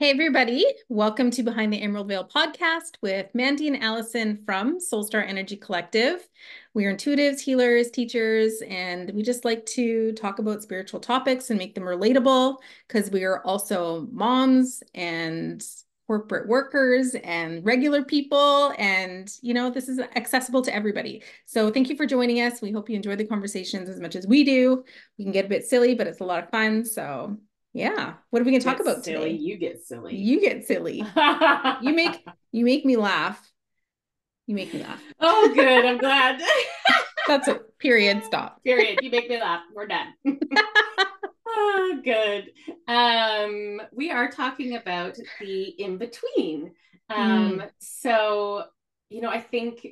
Hey, everybody. Welcome to Behind the Emerald Veil podcast with Mandy and Allison from Soulstar Energy Collective. We are intuitives, healers, teachers, and we just like to talk about spiritual topics and make them relatable because we are also moms and corporate workers and regular people. And, you know, this is accessible to everybody. So thank you for joining us. We hope you enjoy the conversations as much as we do. We can get a bit silly, but it's a lot of fun. So yeah. What are we gonna talk about silly, today? You get silly. You get silly. you make you make me laugh. You make me laugh. Oh, good. I'm glad. That's it. Period. Stop. Period. You make me laugh. We're done. oh, good. Um, we are talking about the in between. Um, mm. so you know, I think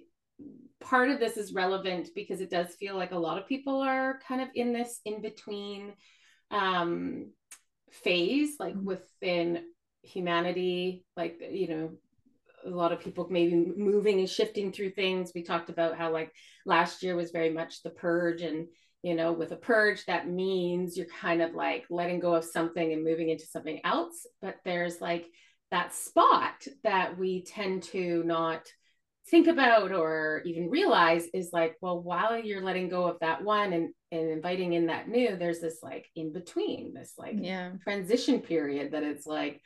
part of this is relevant because it does feel like a lot of people are kind of in this in between um phase like mm-hmm. within humanity like you know a lot of people maybe moving and shifting through things we talked about how like last year was very much the purge and you know with a purge that means you're kind of like letting go of something and moving into something else but there's like that spot that we tend to not think about or even realize is like well while you're letting go of that one and and inviting in that new there's this like in between this like yeah. transition period that it's like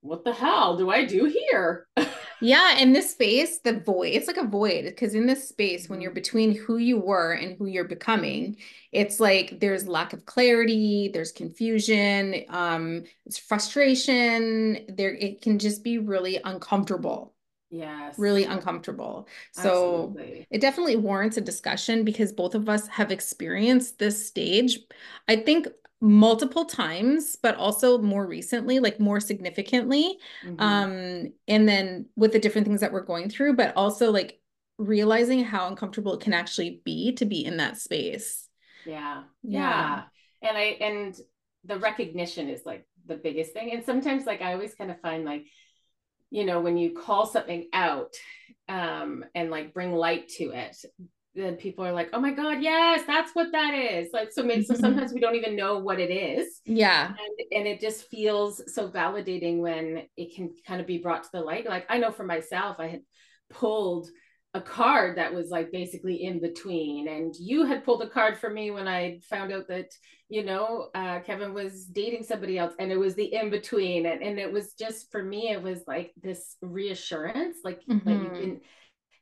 what the hell do i do here? Yeah in this space the void it's like a void because in this space when you're mm-hmm. between who you were and who you're becoming it's like there's lack of clarity there's confusion um it's frustration there it can just be really uncomfortable yes really uncomfortable so Absolutely. it definitely warrants a discussion because both of us have experienced this stage i think multiple times but also more recently like more significantly mm-hmm. um and then with the different things that we're going through but also like realizing how uncomfortable it can actually be to be in that space yeah yeah, yeah. and i and the recognition is like the biggest thing and sometimes like i always kind of find like you know when you call something out um and like bring light to it then people are like oh my god yes that's what that is. Like so maybe so mm-hmm. sometimes we don't even know what it is. Yeah. And, and it just feels so validating when it can kind of be brought to the light. Like i know for myself i had pulled a card that was like basically in between and you had pulled a card for me when i found out that you know uh, kevin was dating somebody else and it was the in between and, and it was just for me it was like this reassurance like mm-hmm. like you can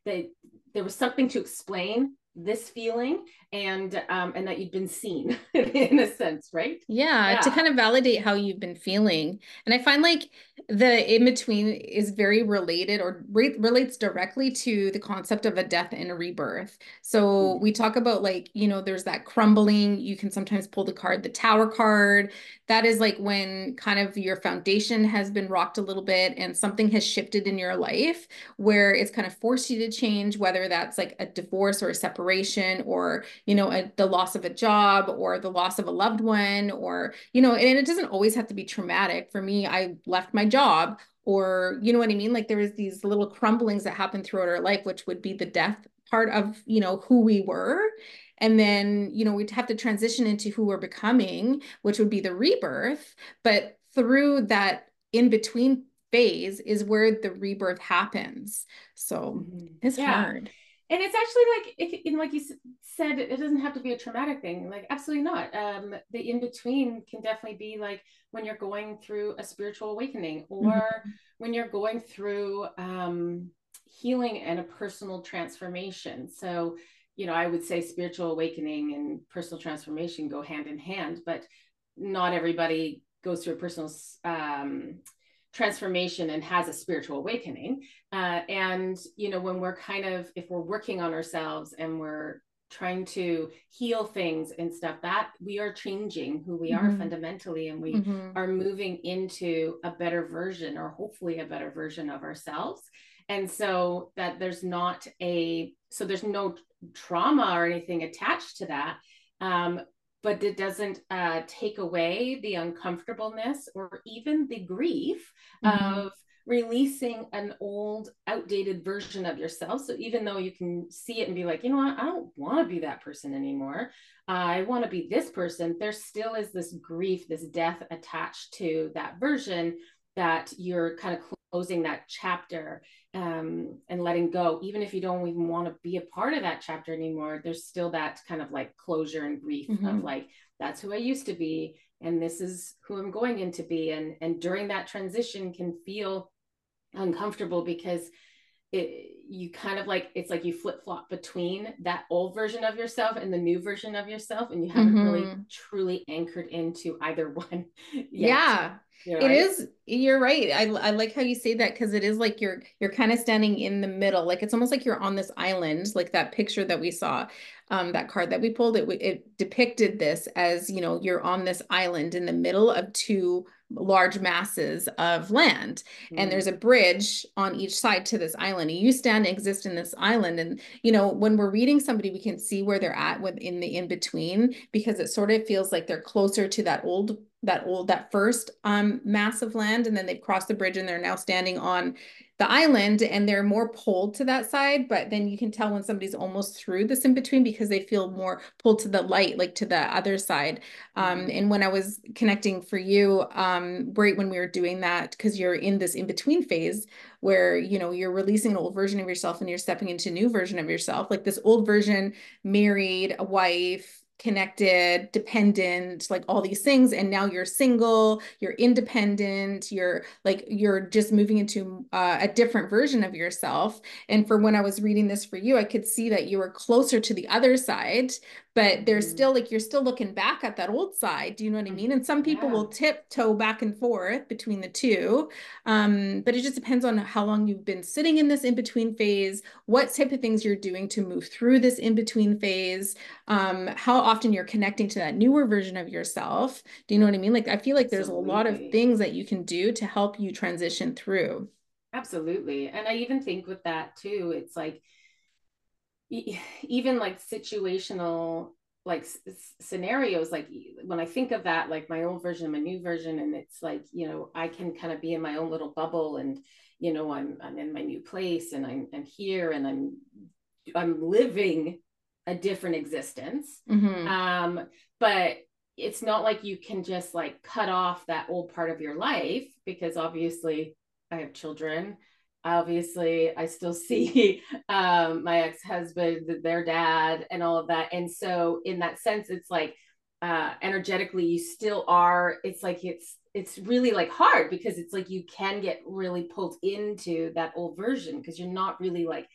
that there was something to explain this feeling and um and that you've been seen in a sense right? Yeah, yeah, to kind of validate how you've been feeling. And i find like the in between is very related or re- relates directly to the concept of a death and a rebirth. So mm-hmm. we talk about like you know there's that crumbling you can sometimes pull the card the tower card. That is like when kind of your foundation has been rocked a little bit and something has shifted in your life where it's kind of forced you to change whether that's like a divorce or a separation or you know a, the loss of a job or the loss of a loved one or you know and it doesn't always have to be traumatic. For me i left my job or you know what i mean? Like there was these little crumblings that happen throughout our life which would be the death part of you know who we were. And then you know we'd have to transition into who we're becoming which would be the rebirth. But through that in between phase is where the rebirth happens. So mm-hmm. it's yeah. hard and it's actually like if in like you said it doesn't have to be a traumatic thing like absolutely not um the in between can definitely be like when you're going through a spiritual awakening or mm-hmm. when you're going through um healing and a personal transformation so you know i would say spiritual awakening and personal transformation go hand in hand but not everybody goes through a personal um, transformation and has a spiritual awakening uh, and you know when we're kind of if we're working on ourselves and we're trying to heal things and stuff that we are changing who we mm-hmm. are fundamentally and we mm-hmm. are moving into a better version or hopefully a better version of ourselves and so that there's not a so there's no trauma or anything attached to that um, but it doesn't uh, take away the uncomfortableness or even the grief mm-hmm. of releasing an old outdated version of yourself. So even though you can see it and be like you know what? I don't want to be that person anymore. I want to be this person there still is this grief this death attached to that version that you're kind of closing that chapter um, and letting go, even if you don't even want to be a part of that chapter anymore, there's still that kind of like closure and grief mm-hmm. of like, that's who I used to be. And this is who I'm going into be. And, and during that transition can feel uncomfortable because it, you kind of like it's like you flip flop between that old version of yourself and the new version of yourself and you haven't mm-hmm. really truly anchored into either one yet. yeah you're it right. is. you're right I, I like how you say that because it is like you're you're kind of standing in the middle like it's almost like you're on this island like that picture that we saw um that card that we pulled it it depicted this as you know you're on this island in the middle of two large masses of land. Mm. and there's a bridge on each side to this island. You stand and exist in this island. And you know when we're reading somebody we can see where they're at within the in between because it sort of feels like they're closer to that old that old that first um mass of land. And then they've crossed the bridge and they're now standing on the island and they're more pulled to that side but then you can tell when somebody's almost through this in between because they feel more pulled to the light like to the other side um, mm-hmm. and when i was connecting for you um, right when we were doing that because you're in this in between phase where you know you're releasing an old version of yourself and you're stepping into a new version of yourself like this old version married a wife connected, dependent, like all these things. And now you're single, you're independent, you're like, you're just moving into uh, a different version of yourself. And for when I was reading this for you, I could see that you were closer to the other side, but there's mm-hmm. still like you're still looking back at that old side do you know what i mean and some people yeah. will tiptoe back and forth between the two um, but it just depends on how long you've been sitting in this in between phase what type of things you're doing to move through this in between phase um, how often you're connecting to that newer version of yourself do you know what i mean like i feel like there's Absolutely. a lot of things that you can do to help you transition through Absolutely. And I even think with that too, it's like even like situational like scenarios like when i think of that like my old version my new version and it's like you know i can kind of be in my own little bubble and you know i'm i'm in my new place and i'm, I'm here and i'm i'm living a different existence mm-hmm. um but it's not like you can just like cut off that old part of your life because obviously i have children obviously i still see um, my ex-husband their dad and all of that and so in that sense it's like uh, energetically you still are it's like it's it's really like hard because it's like you can get really pulled into that old version because you're not really like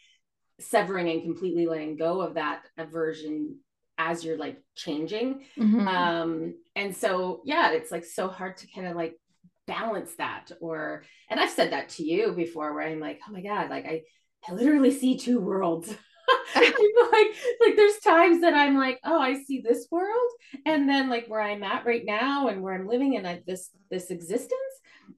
severing and completely letting go of that aversion as you're like changing mm-hmm. um and so yeah it's like so hard to kind of like balance that or and i've said that to you before where i'm like oh my god like i, I literally see two worlds like like there's times that i'm like oh i see this world and then like where i'm at right now and where i'm living in a, this this existence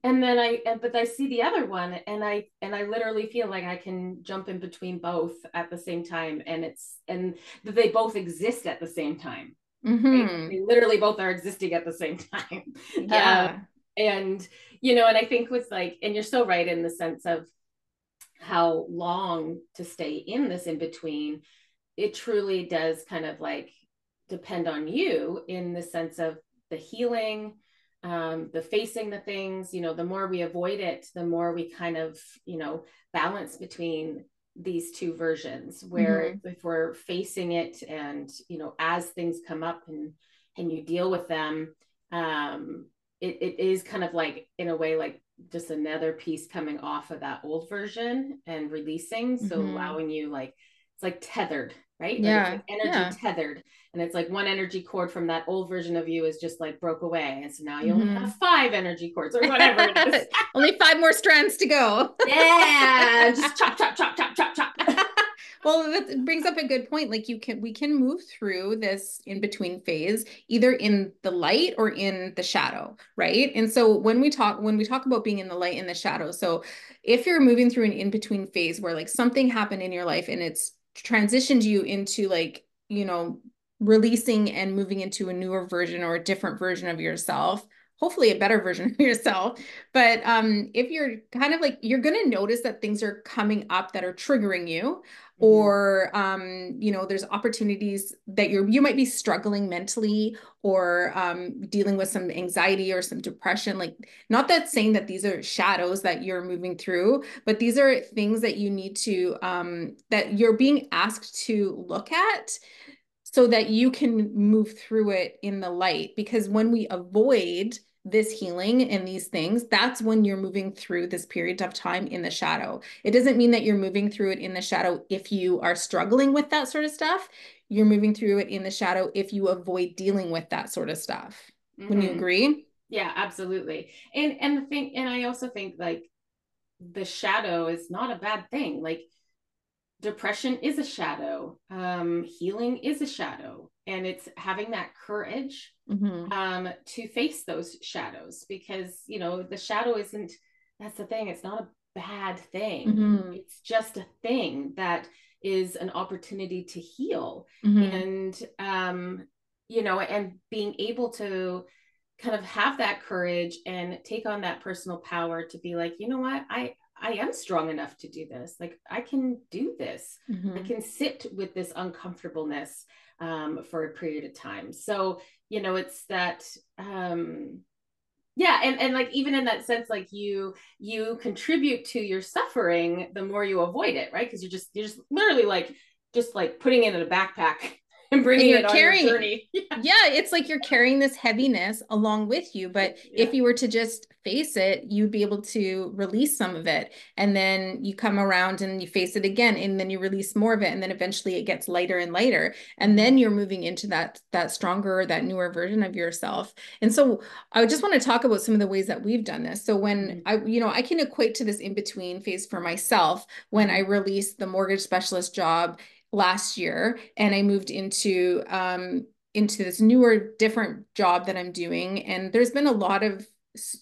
and then i and but i see the other one and i and i literally feel like i can jump in between both at the same time and it's and they both exist at the same time mm-hmm. right? they literally both are existing at the same time yeah um, and you know and i think with like and you're so right in the sense of how long to stay in this in between it truly does kind of like depend on you in the sense of the healing um, the facing the things you know the more we avoid it the more we kind of you know balance between these two versions where mm-hmm. if we're facing it and you know as things come up and and you deal with them um it, it is kind of like in a way like just another piece coming off of that old version and releasing. So mm-hmm. allowing you like it's like tethered right? Yeah like energy yeah. tethered. And it's like one energy cord from that old version of you is just like broke away. And so now you mm-hmm. only have five energy cords or whatever it is. Only five more strands to go. Yeah just chop chop chop chop chop chop well that brings up a good point like you can we can move through this in between phase either in the light or in the shadow right and so when we talk when we talk about being in the light and the shadow so if you're moving through an in between phase where like something happened in your life and it's transitioned you into like you know releasing and moving into a newer version or a different version of yourself hopefully a better version of yourself. But um, if you're kind of like, you're going to notice that things are coming up that are triggering you. Mm-hmm. Or, um, you know, there's opportunities that you're, you might be struggling mentally or um, dealing with some anxiety or some depression. Like, not that saying that these are shadows that you're moving through, but these are things that you need to, um, that you're being asked to look at so that you can move through it in the light. Because when we avoid this healing and these things, that's when you're moving through this period of time in the shadow. It doesn't mean that you're moving through it in the shadow if you are struggling with that sort of stuff. You're moving through it in the shadow if you avoid dealing with that sort of stuff. Mm-hmm. When you agree? Yeah, absolutely. And and the thing, and I also think like the shadow is not a bad thing. Like depression is a shadow um, healing is a shadow and it's having that courage mm-hmm. um, to face those shadows because you know the shadow isn't that's the thing it's not a bad thing mm-hmm. it's just a thing that is an opportunity to heal mm-hmm. and um, you know and being able to kind of have that courage and take on that personal power to be like you know what i I am strong enough to do this. Like I can do this. Mm-hmm. I can sit with this uncomfortableness um, for a period of time. So you know, it's that. Um, yeah, and and like even in that sense, like you you contribute to your suffering the more you avoid it, right? Because you're just you're just literally like just like putting it in a backpack and bringing and it carrying, on your journey. yeah. yeah, it's like you're carrying this heaviness along with you. But yeah. if you were to just face it, you'd be able to release some of it. And then you come around and you face it again, and then you release more of it. And then eventually it gets lighter and lighter. And then you're moving into that that stronger, that newer version of yourself. And so I just want to talk about some of the ways that we've done this. So when mm-hmm. I, you know, I can equate to this in-between phase for myself when I released the mortgage specialist job last year and I moved into um, into this newer, different job that I'm doing. And there's been a lot of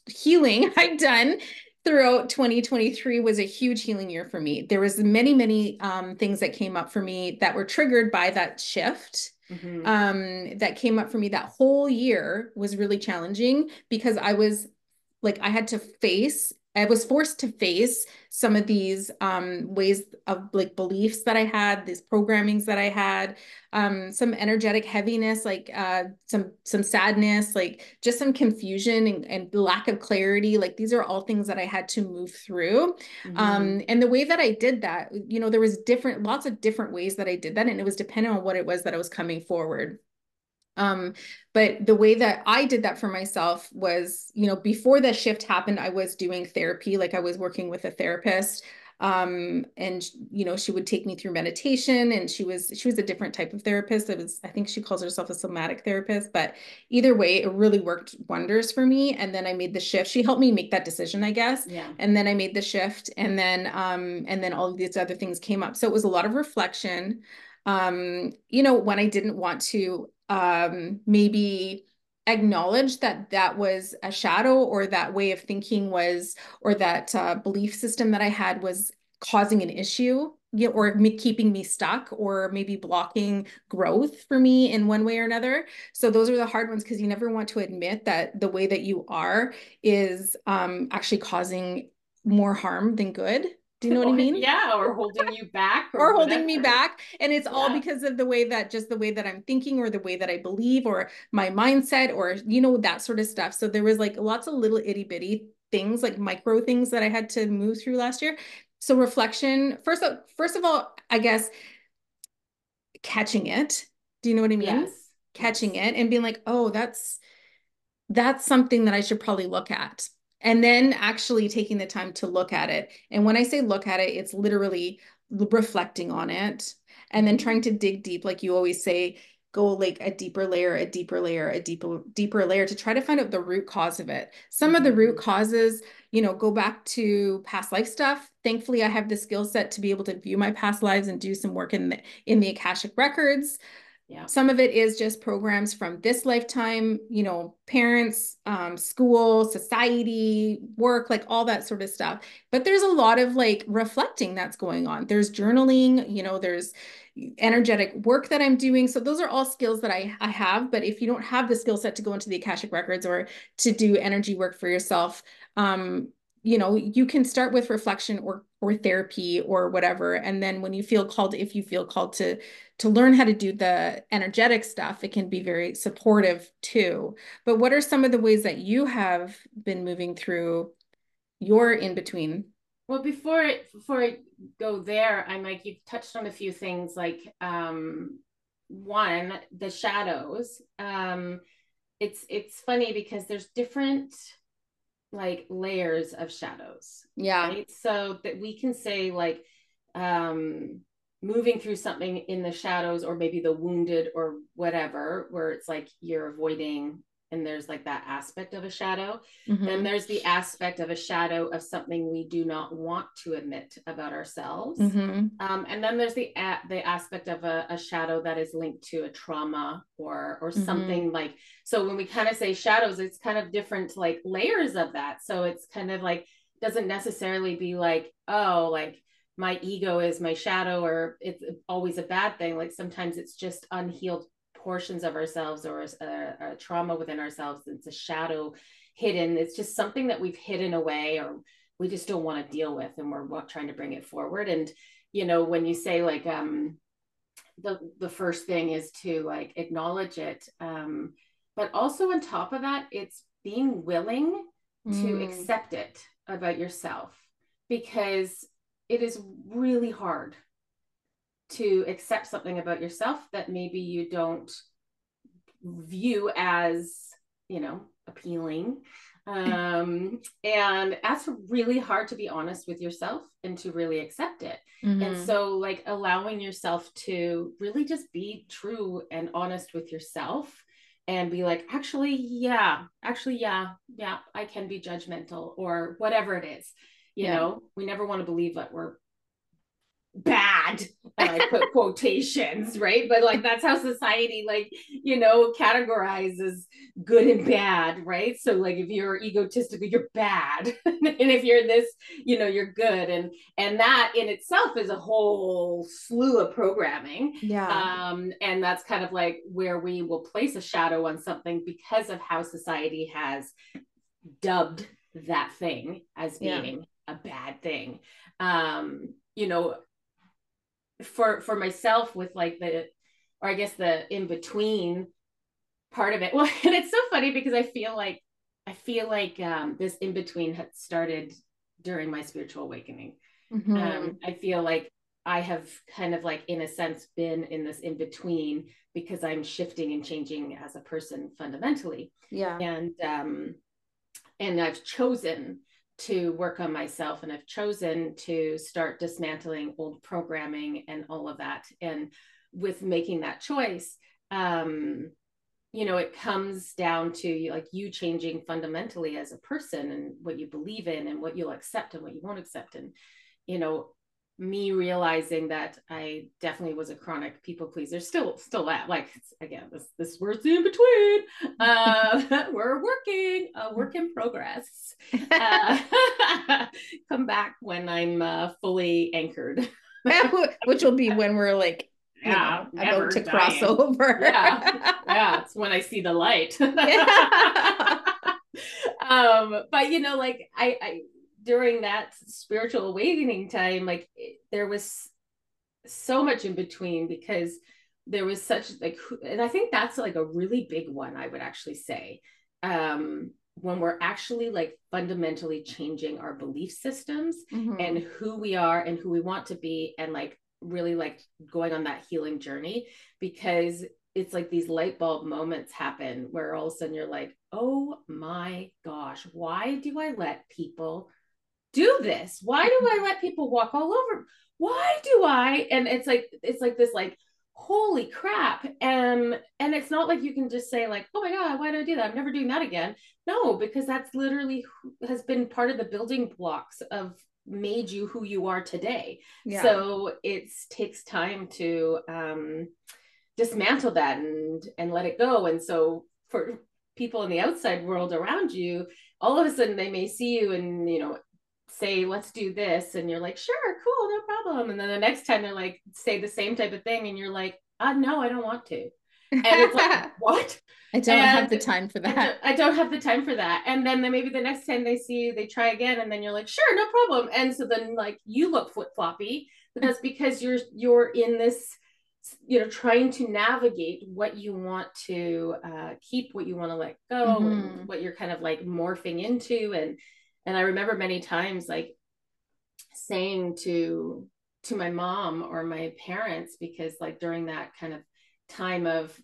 healing I've done throughout 2023 was a huge healing year for me. There was many, many um, things that came up for me that were triggered by that shift. Mm-hmm. Um, that came up for me that whole year was really challenging because I was like I had to face I was forced to face some of these um, ways of like beliefs that I had, these programmings that I had, um, some energetic heaviness, like uh, some some sadness, like just some confusion and, and, lack of clarity. Like these are all things that I had to move through. Mm-hmm. Um, and the way that I did that, you know, there was different, lots of different ways that I did that, and it was dependent on what it was that I was coming forward. Um, but the way that I did that for myself was, you know, before the shift happened, I was doing therapy, like I was working with a therapist. Um, and you know, she would take me through meditation and she was she was a different type of therapist. It was, I think she calls herself a somatic therapist, but either way, it really worked wonders for me. And then I made the shift. She helped me make that decision, I guess. Yeah. And then I made the shift and then um, and then all of these other things came up. So it was a lot of reflection um, you know, when I didn't want to um, maybe acknowledge that that was a shadow or that way of thinking was or that uh, belief system that i had was causing an issue or me, keeping me stuck or maybe blocking growth for me in one way or another. So those are the hard ones because you never want to admit that the way that you are is um, actually causing more harm than good do you know what I mean? Yeah, or holding you back or, or holding me back. And it's yeah. all because of the way that just the way that I'm thinking or the way that I believe or my mindset or you know that sort of stuff. So there was like lots of little itty bitty things like micro things that I had to move through last year. So reflection, first of first of all, I guess catching it. Do you know what I mean? Yes. Catching it and being like, "Oh, that's that's something that I should probably look at." And then actually taking the time to look at it. And when I say look at it, it's literally reflecting on it and then trying to dig deep, like you always say, go like a deeper layer, a deeper layer, a deeper, deeper layer to try to find out the root cause of it. Some of the root mm-hmm. causes, you know, go back to past life stuff. Thankfully, I have the skill set to be able to view my past lives and do some work in the in the Akashic records yeah. Some of it is just programs from this lifetime you know parents um, school society work like all that sort of stuff. But there's a lot of like reflecting that's going on. There's journaling you know there's energetic work that i'm doing. So those are all skills that i, I have. But if you don't have the skill set to go into the akashic records or to do energy work for yourself um, you know you can start with reflection or or therapy or whatever. And then when you feel called if you feel called to to learn how to do the energetic stuff it can be very supportive too. But what are some of the ways that you have been moving through your in between? Well before it before i go there i'm like you've touched on a few things like um one the shadows. Um it's it's funny because there's different like layers of shadows. Yeah. Right? So that we can say like um moving through something in the shadows or maybe the wounded or whatever where it's like you're avoiding and there's like that aspect of a shadow mm-hmm. then there's the aspect of a shadow of something we do not want to admit about ourselves mm-hmm. um, and then there's the a- the aspect of a, a, shadow that is linked to a trauma or or mm-hmm. something like so when we kind of say shadows it's kind of different like layers of that so it's kind of like doesn't necessarily be like oh like my ego is my shadow or it's always a bad thing like sometimes it's just unhealed portions of ourselves or a, a trauma within ourselves it's a shadow hidden. It's just something that we've hidden away or we just don't want to deal with and we're trying to bring it forward. And you know when you say like um the the first thing is to like acknowledge it um but also on top of that it's being willing mm. to accept it about yourself because it is really hard to accept something about yourself that maybe you don't view as you know appealing um and that's really hard to be honest with yourself and to really accept it mm-hmm. and so like allowing yourself to really just be true and honest with yourself and be like actually yeah actually yeah yeah i can be judgmental or whatever it is you yeah. know we never want to believe that we're bad and I put quotations, right? But like that's how society like, you know, categorizes good and bad, right? So like if you're egotistical, you're bad. and if you're this, you know, you're good. And and that in itself is a whole slew of programming. Yeah. Um, and that's kind of like where we will place a shadow on something because of how society has dubbed that thing as being yeah. a bad thing. Um, you know, for for myself with like the or I guess the in between part of it. Well, and it's so funny because I feel like I feel like um, this in between had started during my spiritual awakening. Mm-hmm. Um, I feel like I have kind of like, in a sense, been in this in between because I'm shifting and changing as a person fundamentally. Yeah. And um, and I've chosen to work on myself and I've chosen to start dismantling old programming and all of that. And with making that choice, um, you know, it comes down to like you changing fundamentally as a person and what you believe in and what you'll accept and what you won't accept. And, you know, me realizing that I definitely was a chronic people pleaser. Still, still that like again, this this word's in between. Uh, we're working, a work in progress. Uh, come back when I'm uh, fully anchored, which will be when we're like. Yeah, know, about to dying. cross over. yeah, yeah, it's when I see the light. um, but you know, like I, I during that spiritual awakening time like there was so much in between because there was such like and i think that's like a really big one i would actually say um when we're actually like fundamentally changing our belief systems mm-hmm. and who we are and who we want to be and like really like going on that healing journey because it's like these light bulb moments happen where all of a sudden you're like oh my gosh why do i let people do this? Why do I let people walk all over? Why do I? And it's like it's like this like holy crap and and it's not like you can just say like oh my god why did i do that i'm never doing that again no because that's literally has been part of the building blocks of made you who you are today yeah. so it takes time to um dismantle that and and let it go and so for people in the outside world around you all of a sudden they may see you and you know say let's do this and you're like sure cool no problem and then the next time they're like say the same type of thing and you're like uh no i don't want to and it's like what i don't and have the time for that I don't, I don't, have the time for that and then, then maybe the next time they see you they try again and then you're like sure no problem and so then like you look flip floppy but that's because you're you're in this you know trying to navigate what you want to uh, keep what you want to let go mm-hmm. and what you're kind of like morphing into and and i remember many times like saying to to my mom or my parents because like during that kind of time of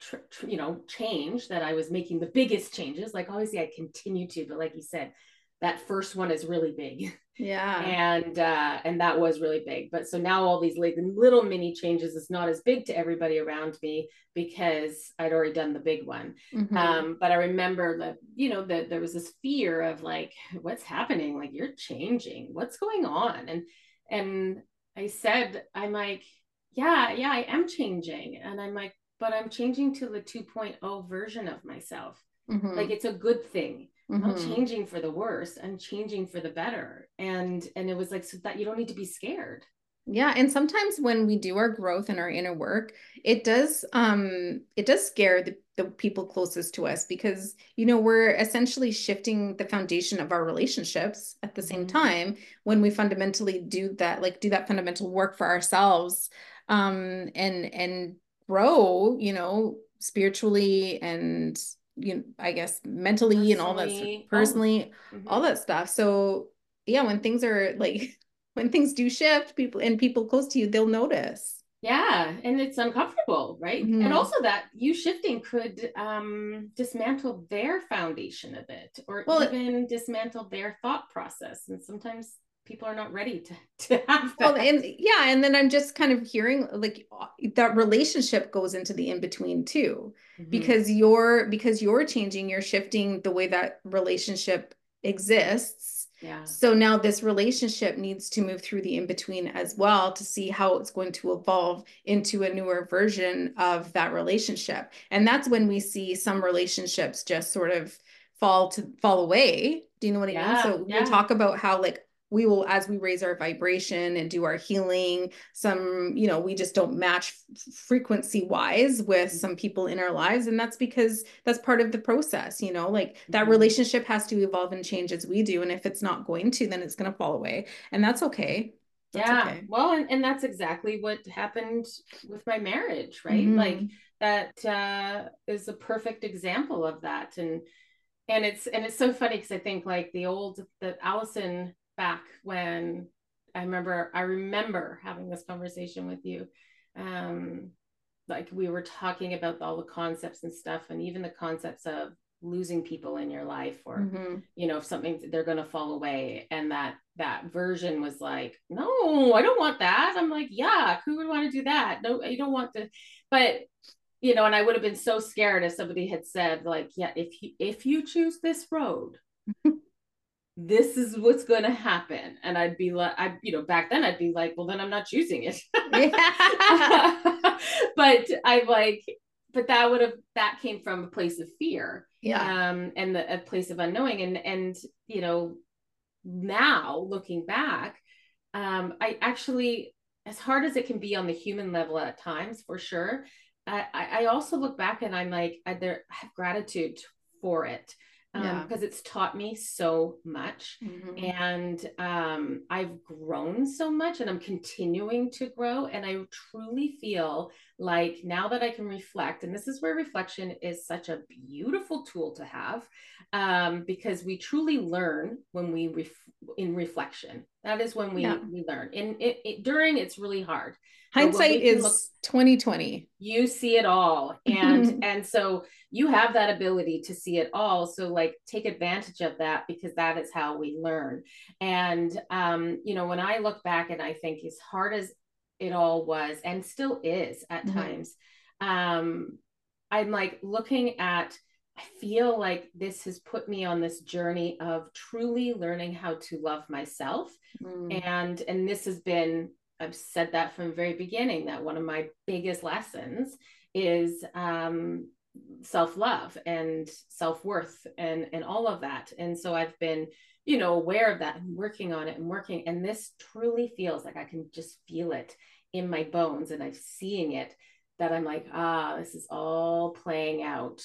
tr- tr- you know change that i was making the biggest changes like obviously i continue to but like you said that first one is really big. Yeah. And uh and that was really big. But so now all these little mini changes is not as big to everybody around me because i'd already done the big one. Mm-hmm. um but i remember that you know that there was this fear of like what's happening? Like you're changing. What's going on? And and i said i'm like yeah yeah i am changing. And i'm like but i'm changing to the 2.0 version of myself. Mm-hmm. like it's a good thing mm-hmm. I'm changing for the worse. I'm changing for the better. And and it was like so that you don't need to be scared. Yeah, and sometimes when we do our growth and our inner work, it does um it does scare the, the people closest to us because you know we're essentially shifting the foundation of our relationships at the same mm-hmm. time when we fundamentally do that like do that fundamental work for ourselves um and and grow, you know, spiritually and you know, I guess mentally personally, and all that personally, oh. mm-hmm. all that stuff. So yeah, when things are like when things do shift, people and people close to you, they'll notice. Yeah, and it's uncomfortable, right? Mm-hmm. And also that you shifting could um, dismantle their foundation a bit, or well, even dismantle their thought process. And sometimes people are not ready to, to have that. Well, and yeah, and then I'm just kind of hearing like that relationship goes into the in between too, mm-hmm. because you're because you're changing, you're shifting the way that relationship exists. Yeah. So now this relationship needs to move through the in between as well to see how it's going to evolve into a newer version of that relationship. And that's when we see some relationships just sort of fall to fall away. Do you know what I yeah, mean? So yeah. we talk about how like we will as we raise our vibration and do our healing some you know we just don't match frequency wise with mm-hmm. some people in our lives and that's because that's part of the process you know like that mm-hmm. relationship has to evolve and change as we do and if it's not going to then it's going to fall away and that's okay that's yeah okay. well and, and that's exactly what happened with my marriage right mm-hmm. like that uh, is a perfect example of that and and it's and it's so funny because i think like the old that allison back when I remember I remember having this conversation with you. Um, like we were talking about all the concepts and stuff, and even the concepts of losing people in your life, or mm-hmm. you know, if something they're going to fall away, and that that version was like, no, I don't want that. I'm like, yeah, who would want to do that? No, you don't want to. But you know, and I would have been so scared if somebody had said, like, yeah, if you if you choose this road. this is what's going to happen. And i'd be like i you know back then i'd be like well then i'm not choosing it. But i like but that would have that came from a place of fear yeah. um and the, a place of unknowing. And and you know now looking back um i actually as hard as it can be on the human level at times for sure i i also look back and i'm like I, there I have gratitude for it um, yeah. because it's taught me so much mm-hmm. and um, i've grown so much and i'm continuing to grow and i truly feel like now that i can reflect and this is where reflection is such a beautiful tool to have um, because we truly learn when we ref- in reflection that is when we, yeah. we learn And it, it, during it's really hard hindsight is 2020 you see it all. And and so you have that ability to see it all. So like take advantage of that because that is how we learn. And um you know when i look back and i think as hard as it all was and still is at mm-hmm. times um i'm like looking at i feel like this has put me on this journey of truly learning how to love myself. Mm. and and this has been I've said that from the very beginning that one of my biggest lessons is um, self-love and self-worth and and all of that. And so i've been you know aware of that and working on it and working and this truly feels like i can just feel it in my bones and i'm seeing it that i'm like ah this is all playing out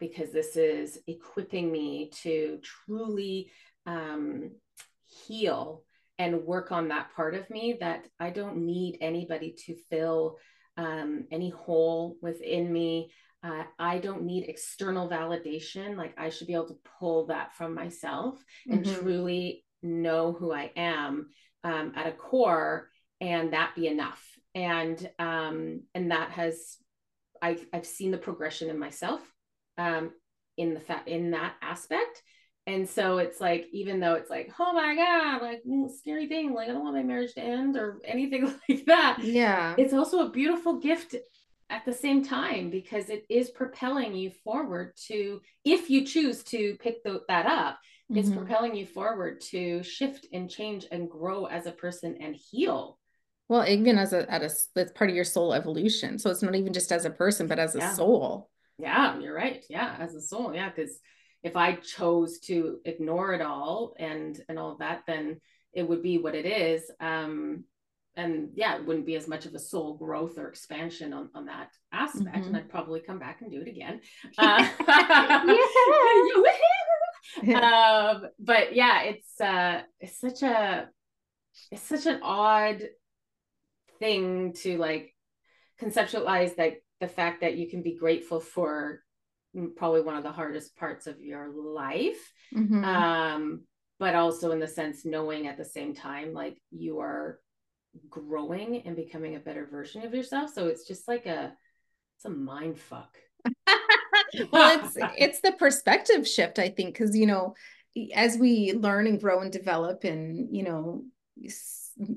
because this is equipping me to truly um, heal and work on that part of me that i don't need anybody to fill um, any hole within me uh, I don't need external validation. Like I should be able to pull that from myself and mm-hmm. truly know who I am um, at a core, and that be enough. And um, and that has, I've I've seen the progression in myself, um, in the fact in that aspect. And so it's like, even though it's like, oh my God, like mm, scary thing, like I don't want my marriage to end or anything like that. Yeah. It's also a beautiful gift at the same time because it is propelling you forward to if you choose to pick the, that up it's mm-hmm. propelling you forward to shift and change and grow as a person and heal well even as a at a that's part of your soul evolution so it's not even just as a person but as a yeah. soul yeah you're right yeah as a soul yeah because if i chose to ignore it all and and all of that then it would be what it is um and yeah, it wouldn't be as much of a soul growth or expansion on, on that aspect. Mm-hmm. And I'd probably come back and do it again. Uh, um, but yeah, it's uh, it's such a it's such an odd thing to like conceptualize that the fact that you can be grateful for probably one of the hardest parts of your life mm-hmm. um but also in the sense knowing at the same time like you are growing and becoming a better version of yourself. So it's just like a it's a mind fuck. well, it's it's the perspective shift, I think, because you know, as we learn and grow and develop, and you know,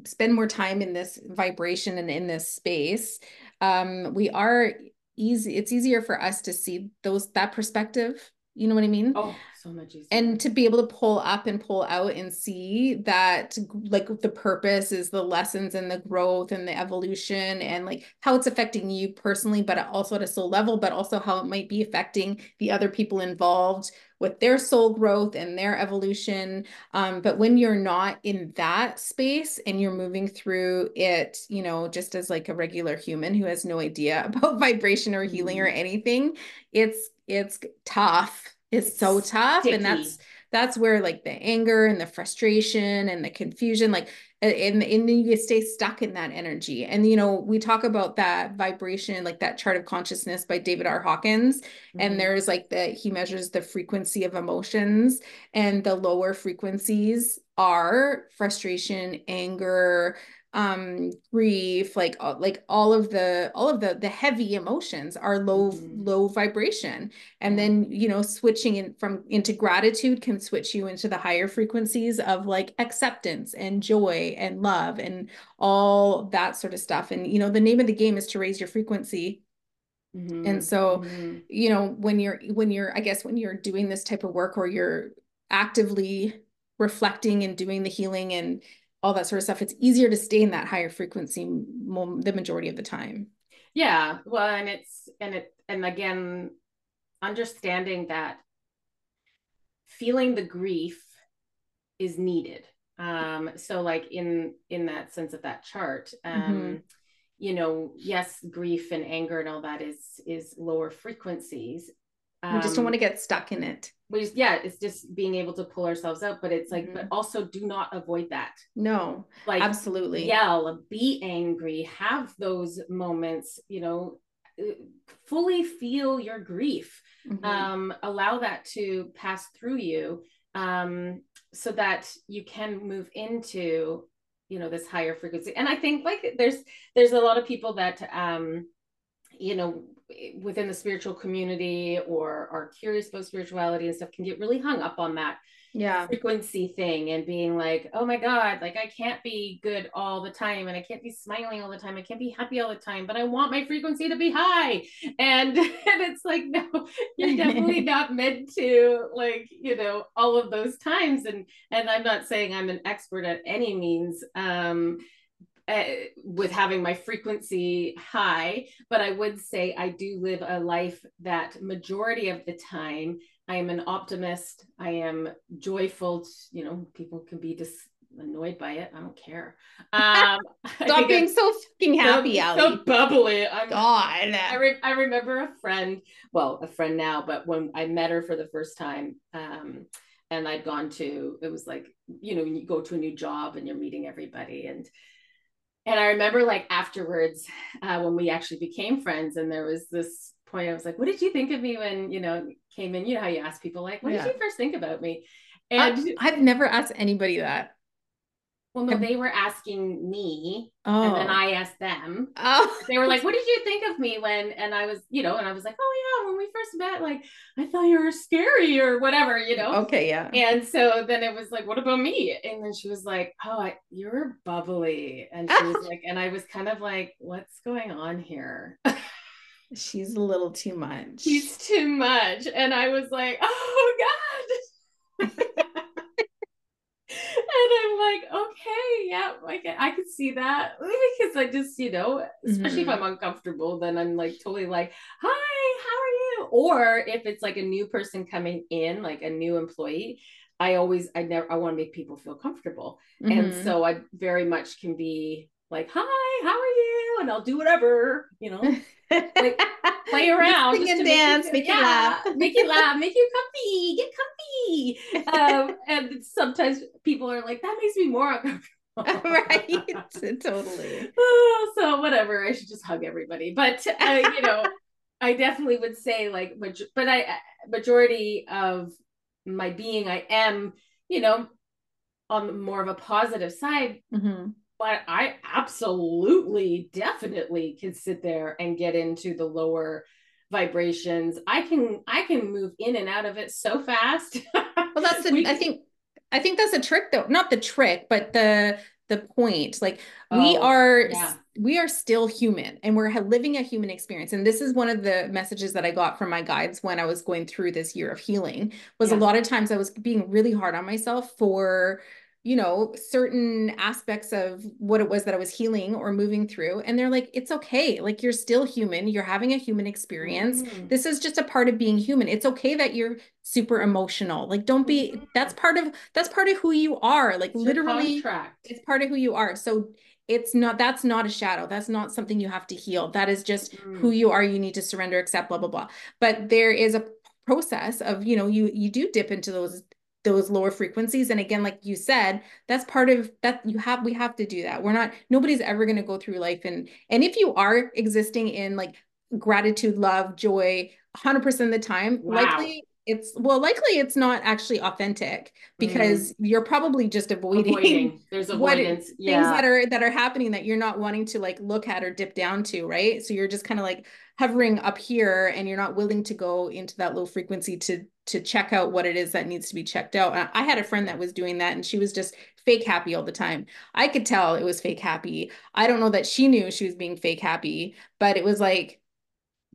spend more time in this vibration and in this space, um, we are easy. It's easier for us to see those that perspective. You know what I mean? Oh, so much easier. And to be able to pull up and pull out and see that like the purpose is the lessons and the growth and the evolution and like how it's affecting you personally, but also at a soul level, but also how it might be affecting the other people involved with their soul growth and their evolution. Um, but when you're not in that space and you're moving through it, you know, just as like a regular human who has no idea about vibration or healing mm-hmm. or anything, it's it's tough It's so tough sticky. and that's that's where like the anger and the frustration and the confusion like and, and you stay stuck in that energy and you know we talk about that vibration like that chart of consciousness by david r hawkins mm-hmm. and there's like that he measures the frequency of emotions and the lower frequencies are frustration anger um grief like uh, like all of the all of the the heavy emotions are low mm-hmm. low vibration and then you know switching in from into gratitude can switch you into the higher frequencies of like acceptance and joy and love and all that sort of stuff and you know the name of the game is to raise your frequency mm-hmm. and so mm-hmm. you know when you're when you're i guess when you're doing this type of work or you're actively reflecting and doing the healing and all that sort of stuff, it's easier to stay in that higher frequency the majority of the time. Yeah. Well, and it's, and it, and again, understanding that feeling the grief is needed. Um, so like in, in that sense of that chart, um, mm-hmm. you know, yes, grief and anger and all that is, is lower frequencies. Um, we just don't um, want to get stuck in it. we just yeah it's just being able to pull ourselves up but it's like mm-hmm. but also do not avoid that. No like absolutely. yell be angry have those moments you know uh, fully feel your grief. Mm-hmm. um allow that to pass through you um so that you can move into you know this higher frequency. And i think like there's there's a lot of people that um you know within the spiritual community or are curious about spirituality and stuff can get really hung up on that yeah. frequency thing and being like oh my god like i can't be good all the time and i can't be smiling all the time. I can't be happy all the time but i want my frequency to be high. And and it's like no you're definitely not meant to like you know all of those times. And and i'm not saying i'm an expert at any means um uh, with having my frequency high, but I would say I do live a life that majority of the time I am an optimist. I am joyful. You know, people can be dis- annoyed by it. I don't care. Um, Stop being I'm, so fucking happy, so, Alli. So bubbly. I'm, God. I, re- I remember a friend, well, a friend now, but when I met her for the first time, um, and I'd gone to, it was like, you know, you go to a new job and you're meeting everybody. And and I remember like afterwards, uh, when we actually became friends, and there was this point, I was like, "What did you think of me when you know came in?" You know how you ask people like, "What yeah. did you first think about me?" And I've never asked anybody that. Well, no, they were asking me, oh. and then oh. I asked them. Oh, they were like, "What did you think of me when?" And I was, you know, and I was like, "Oh yeah, when we first met, like I thought you were scary or whatever, you know." Okay, yeah. And so then it was like, "What about me?" And then she was like, "Oh, I, you're bubbly," and she was like, and I was kind of like, "What's going on here?" She's a little too much. She's too much, and I was like, "Oh God." and I'm like, okay, yeah, like I can see that because I just, you know, especially mm-hmm. if I'm uncomfortable, then I'm like totally like, hi, how are you? Or if it's like a new person coming in, like a new employee, I always, I never, I want to make people feel comfortable, mm-hmm. and so I very much can be like, hi, how are you? And I'll do whatever, you know, like play around, sing and dance, make, you, make yeah, you laugh, make you laugh, make you comfy, get comfy. Um, and sometimes people are like, that makes me more uncomfortable. right, totally. So whatever, I should just hug everybody. But uh, you know, I definitely would say like, but I majority of my being, I am, you know, on more of a positive side. Mm-hmm but I absolutely, definitely can sit there and get into the lower vibrations. I can I can move in and out of it so fast. well, that's the we, I think I think that's a trick though. Not the trick, but the the point. Like oh, we are yeah. we are still human and we're living a human experience. And this is one of the messages that I got from my guides when I was going through this year of healing was yeah. a lot of times I was being really hard on myself for you know, certain aspects of what it was that I was healing or moving through. And they're like, it's okay. Like, you're still human. You're having a human experience. Mm. This is just a part of being human. It's okay that you're super emotional. Like, don't be, mm. that's part of, that's part of who you are. Like, it's literally, it's part of who you are. So, it's not that's not a shadow that's not something you have to heal that is just mm. who you are you need to surrender accept blah blah blah but there is a process of you know you you do dip into those those lower frequencies and again like you said that's part of that you have we have to do that we're not nobody's ever going to go through life and and if you are existing in like gratitude love joy 100% of the time wow. likely it's well likely it's not actually authentic because mm. you're probably just avoiding, avoiding. there's avoidance yeah. things that are that are happening that you're not wanting to like look at or dip down to right so you're just kind of like hovering up here and you're not willing to go into that low frequency to to check out what it is that needs to be checked out i had a friend that was doing that and she was just fake happy all the time i could tell it was fake happy i don't know that she knew she was being fake happy but it was like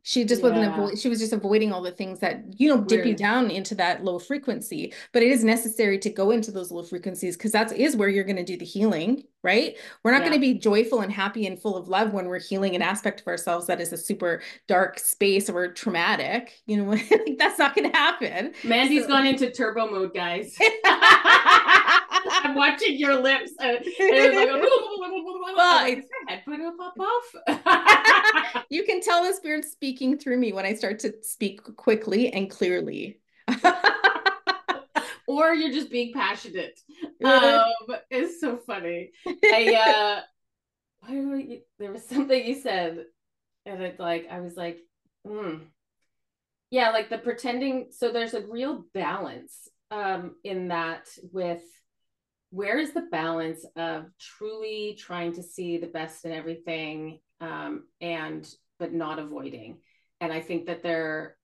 she just yeah. wasn't avoid she was just avoiding all the things that you know dip Weird. you down into that low frequency but it is necessary to go into those low frequencies because that is where you're going to do the healing right we're not yeah. going to be joyful and happy and full of love when we're healing an aspect of ourselves that is a super dark space or traumatic you know that's not going to happen mandy's so. gone into turbo mode guys i'm watching your lips and, and it's like well, head pop off you can tell the spirit speaking through me when i start to speak quickly and clearly or you're just being passionate. Um, it's so funny. I uh, you, there was something you said, and it's like I was like, hmm, yeah, like the pretending. So there's a real balance um, in that with where is the balance of truly trying to see the best in everything um, and but not avoiding and i think that there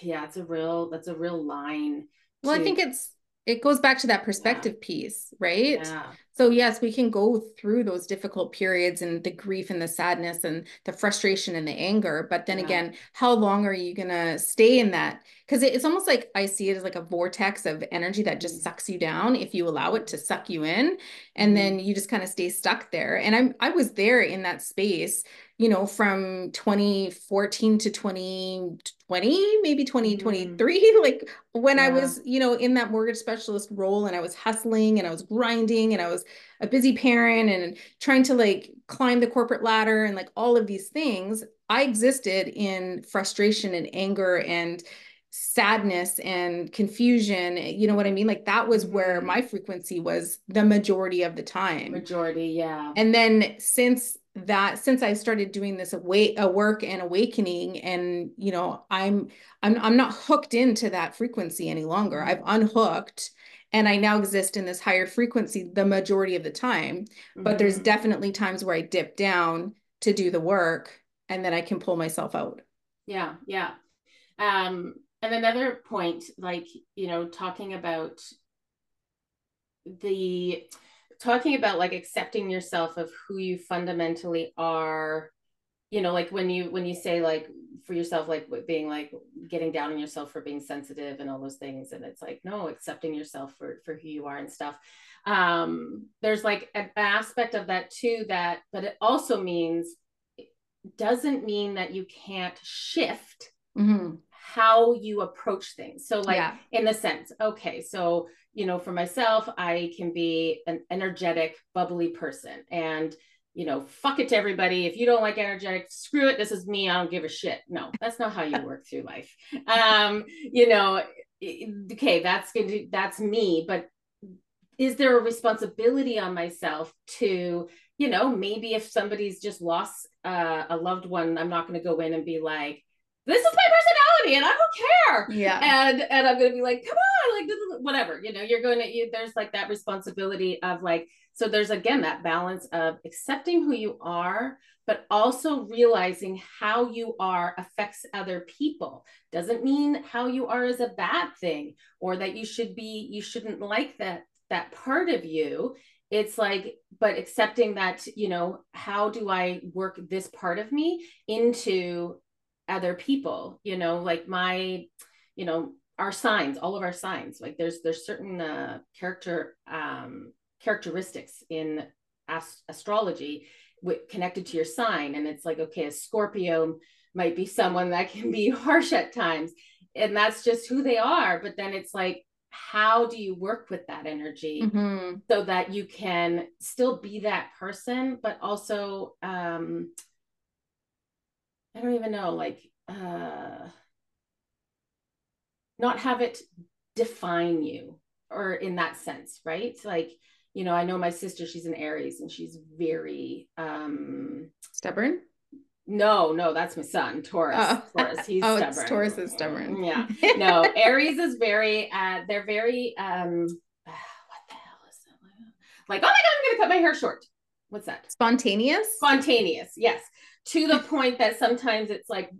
yeah it's a real that's a real line well, to... I think it's it goes back to that perspective yeah. piece, right? Yeah. So, yes, we can go through those difficult periods and the grief and the sadness and the frustration and the anger. But then yeah. again, how long are you going to stay in that? Because it's almost like I see it as like a vortex of energy that just mm-hmm. sucks you down if you allow it to suck you in. And mm-hmm. then you just kind of stay stuck there. And I'm, I was there in that space you know, from 2014 to 2020, maybe 2023, mm. like when yeah. I was, you know, in that mortgage specialist role and I was hustling and I was grinding and I was a busy parent and trying to like climb the corporate ladder and like all of these things, I existed in frustration and anger and sadness and confusion you know what i mean like that was where mm-hmm. my frequency was the majority of the time majority yeah and then since that since I started doing this awake a work and awakening and you know I'm I'm I'm not hooked into that frequency any longer. I've unhooked and I now exist in this higher frequency the majority of the time. Mm-hmm. But there's mm-hmm. definitely times where I dip down to do the work and then I can pull myself out. Yeah, yeah. Um and another point like, you know, talking about the talking about like accepting yourself of who you fundamentally are you know like when you when you say like for yourself like being like getting down on yourself for being sensitive and all those things and it's like no accepting yourself for for who you are and stuff um there's like an aspect of that too that but it also means it doesn't mean that you can't shift mm-hmm. how you approach things so like yeah. in the sense okay so you know, for myself, I can be an energetic, bubbly person and, you know, fuck it to everybody. If you don't like energetic, screw it. This is me. I don't give a shit. No, that's not how you work through life. Um, you know, okay, that's going to, that's me. But is there a responsibility on myself to, you know, maybe if somebody's just lost uh, a loved one, I'm not going to go in and be like, this is my personality and I don't care. Yeah. And and I'm gonna be like, come on, like whatever. You know, you're going to you, there's like that responsibility of like, so there's again that balance of accepting who you are, but also realizing how you are affects other people. Doesn't mean how you are is a bad thing or that you should be, you shouldn't like that that part of you it's like but accepting that you know how do i work this part of me into other people you know like my you know our signs all of our signs like there's there's certain uh, character um characteristics in ast- astrology w- connected to your sign. And it's like okay a scorpio might be someone that can be harsh at times. And that's just who they are. But then it's like how do you work with that energy mm-hmm. so that you can still be that person but also um I don't even know, like uh not have it define you or in that sense, right? Like, you know, I know my sister, she's an Aries and she's very um stubborn. No, no, that's my son, Taurus. Oh. Taurus, he's oh, stubborn. Taurus is stubborn. Yeah. No, Aries is very uh they're very um what the hell is that? Like, oh my god, I'm gonna cut my hair short. What's that? Spontaneous? Spontaneous, yes to the point that sometimes it's like,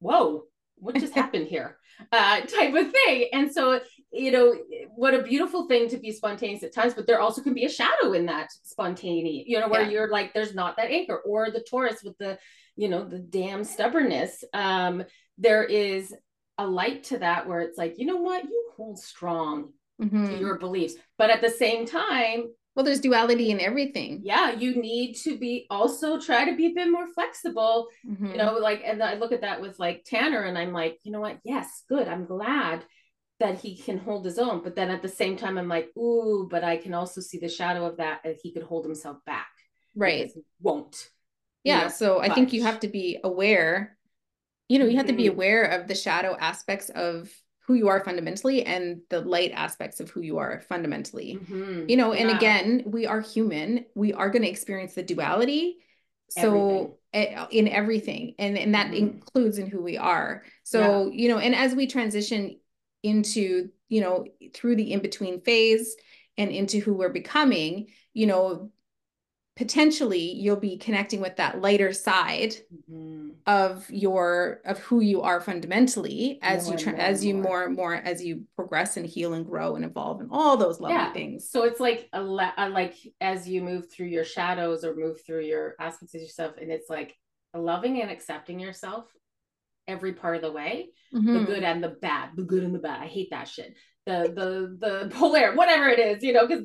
whoa, what just happened here? Uh, type of thing. And so, you know, what a beautiful thing to be spontaneous at times, but there also can be a shadow in that spontaneity, you know, where yeah. you're like, there's not that anchor, or the Taurus with the, you know, the damn stubbornness. Um, there is a light to that where it's like, you know what, you hold strong mm-hmm. to your beliefs, but at the same time, well, there's duality in everything. Yeah, you need to be also try to be a bit more flexible. Mm-hmm. You know, like, and I look at that with like Tanner, and I'm like, you know what? Yes, good. I'm glad that he can hold his own. But then at the same time, I'm like, ooh, but I can also see the shadow of that that he could hold himself back. Right. Won't. Yeah. You know, so I think you have to be aware. You know, you have mm-hmm. to be mm-hmm. aware of the shadow aspects of who you are fundamentally and the light aspects of who you are fundamentally. Mm-hmm. You know, and again, we are human. We are going to experience the duality. So everything. in everything and and that mm-hmm. includes in who we are. So, yeah. you know, and as we transition into, you know, through the in-between phase and into who we're becoming, you know, potentially you'll be connecting with that lighter side. Mm-hmm of your of who you are fundamentally as More you and try more as you more. more and more as you progress and heal and grow and evolve and all those lovely Yeah. things. So it's like a like as you move through your shadows or move through your aspects of yourself, and it's like loving and accepting yourself every part of the way, the Mhm. good and the bad, the good and the bad. I hate that shit. The the the polar, whatever it is, you know, because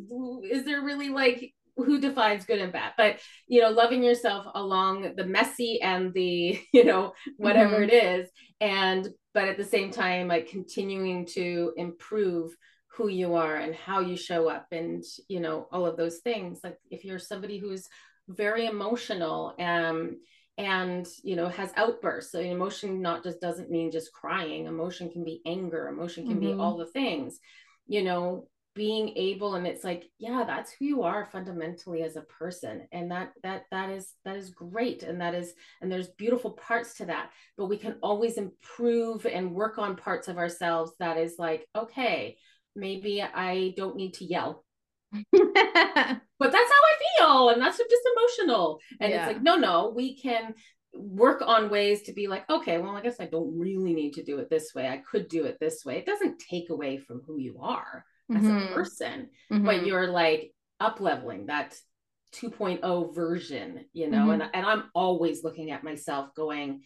is there really like who defines good and bad? But you know, loving yourself along the messy and the you know whatever Mhm. it is, and but at the same time, like continuing to improve who you are and how you show up and you know all of those things like if you're somebody who's very emotional um and you know has outbursts so emotion not just doesn't mean just crying emotion can be anger emotion can be Mhm. all the things you know being able and it's like yeah that's who you are fundamentally as a person and that that that is that is great and that is and there's beautiful parts to that but we can always improve and work on parts of ourselves that is like okay maybe i don't need to yell but that's how I feel, and that's just emotional. And Yeah. it's like, no, no, we can work on ways to be like, okay, well, I guess I don't really need to do it this way. I could do it this way. It doesn't take away from who you are as Mhm. a person, Mhm. but you're like up leveling that 2.0 version, you know, and, and I'm always looking at myself going,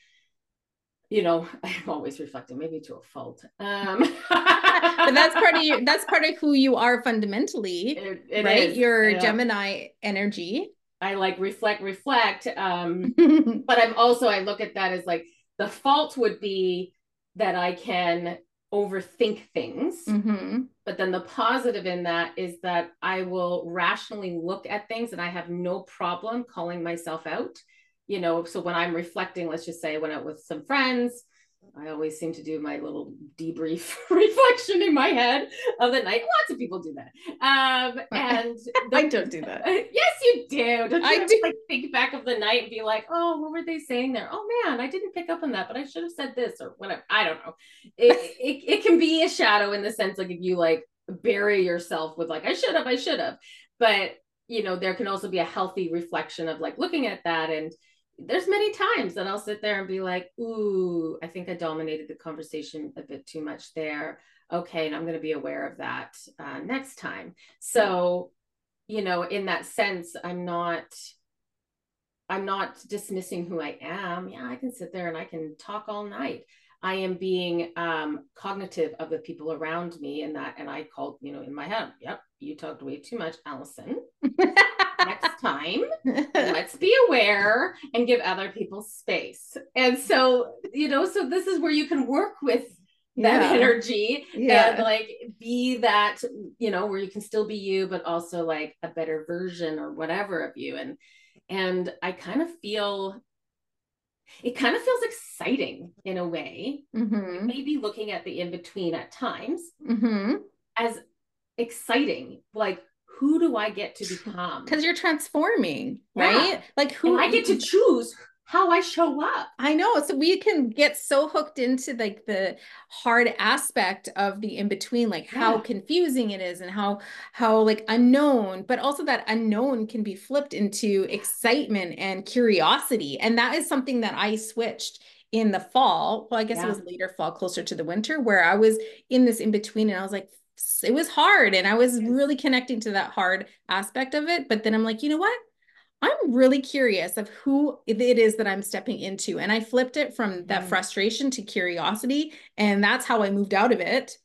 you know, I'm always reflecting, maybe to a fault. Um, but that's part of you that's part of who you are fundamentally It- it right is, your yeah. gemini energy I like reflect, reflect. Um, but I'm also I look at that as like the fault would be that I can overthink things. hmm But then the positive in that is that I will rationally look at things and I have no problem calling myself out. You know, so when I'm reflecting, let's just say I went out with some friends, I always seem to do my little debrief reflection in my head of the night. Lots of people do that. Um, and I don't do that. yes, you do. Don't you I do. like think back of the night and be like, oh, what were they saying there? Oh man, I didn't pick up on that, but I should have said this or whatever. I don't know. It, it it can be a shadow in the sense like if you like bury yourself with like I should have, I should have. But you know, there can also be a healthy reflection of like looking at that and there's many times that I'll sit there and be like, ooh, I think I dominated the conversation a bit too much there. Okay, and I'm going to be aware of that uh, next time. So, you know, in that sense, I'm not. I'm not dismissing who I am. Yeah, I can sit there and I can talk all night. I am being um, cognitive of the people around me, and that, and I called, you know, in my head, yep, you talked way too much, Allison. Next time, let's be aware and give other people space. And so, you know, so this is where you can work with that Yeah. energy Yeah. and like be that, you know, where you can still be you, but also like a better version or whatever of you. And and I kind of feel it kind of feels exciting in a way, hmm maybe looking at the in-between at times hmm as exciting. Like, who do I get to become? because you're transforming Yeah. right like who and I get to choose how I show up. I know. So we can get so hooked into like the hard aspect of the in between, like how confusing it is and how how like unknown, but also that unknown can be flipped into excitement and curiosity. And that is something that I switched in the fall. Well, I guess Yeah. it was later fall, closer to the winter, where I was in this in between and I was like, it was hard. And I was really connecting to that hard aspect of it. But then I'm like, you know what? I'm really curious of who it is that I'm stepping into. And I flipped it from that Mhm. frustration to curiosity. And that's how I moved out of it.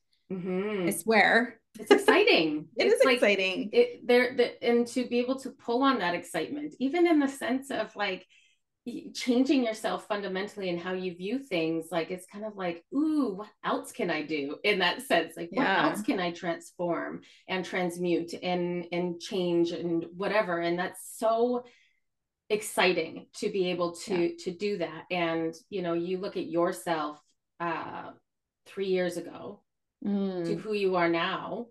I Mhm. swear. It's exciting. It it's is like exciting. it there the, and to be able to pull on that excitement, even in the sense of like changing yourself fundamentally in how you view things like it's kind of like ooh what else can i do? in that sense like what else can i transform and transmute and and change and whatever? and that's so exciting to be able to to do that. And you know you look at yourself uh 3 years ago to Mm. who you are now.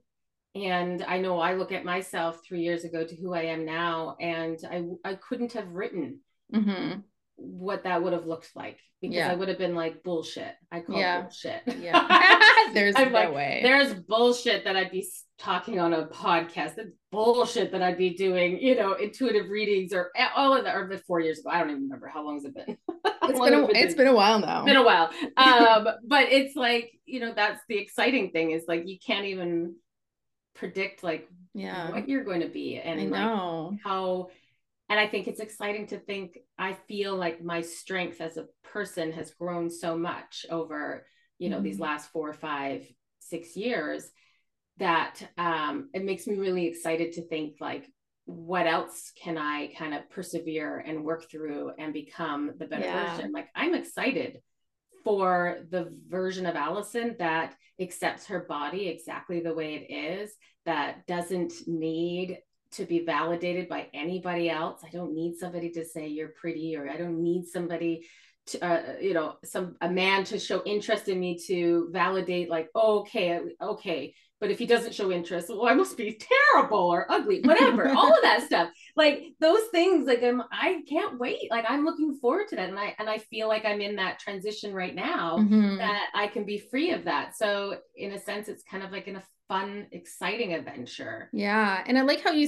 And i know i look at myself 3 years ago to who i am now and i i couldn't have written Mhm. what that would have looked like because Yeah. I would have been like bullshit. I call Yeah. it bullshit. Yeah. There's I'm no like, way. There's bullshit that I'd be talking on a podcast. There's bullshit that I'd be doing, you know, intuitive readings or all of that, or four years ago. I don't even remember how long has it been. it's been a, it's been a while now. Been a while. Um, but it's like, you know, that's the exciting thing is like you can't even predict like yeah what you're going to be and I know. like how and I think it's exciting to think I feel like my strength as a person has grown so much over, you know, mm-hmm. these last four, five, six years that um, it makes me really excited to think like what else can I kind of persevere and work through and become the better yeah. version? Like I'm excited for the version of Allison that accepts her body exactly the way it is, that doesn't need to be validated by anybody else. I don't need somebody to say you're pretty, or I don't need somebody to, uh, you know, some a man to show interest in me to validate, like, oh, okay, okay, but if he doesn't show interest, well, I must be terrible or ugly, whatever, all of that stuff. Like those things, like I'm, I can't wait. Like I'm looking forward to that. And I, and I feel like I'm in that transition right now mm-hmm. that I can be free of that. So in a sense, it's kind of like in a fun exciting adventure. Yeah and i like how you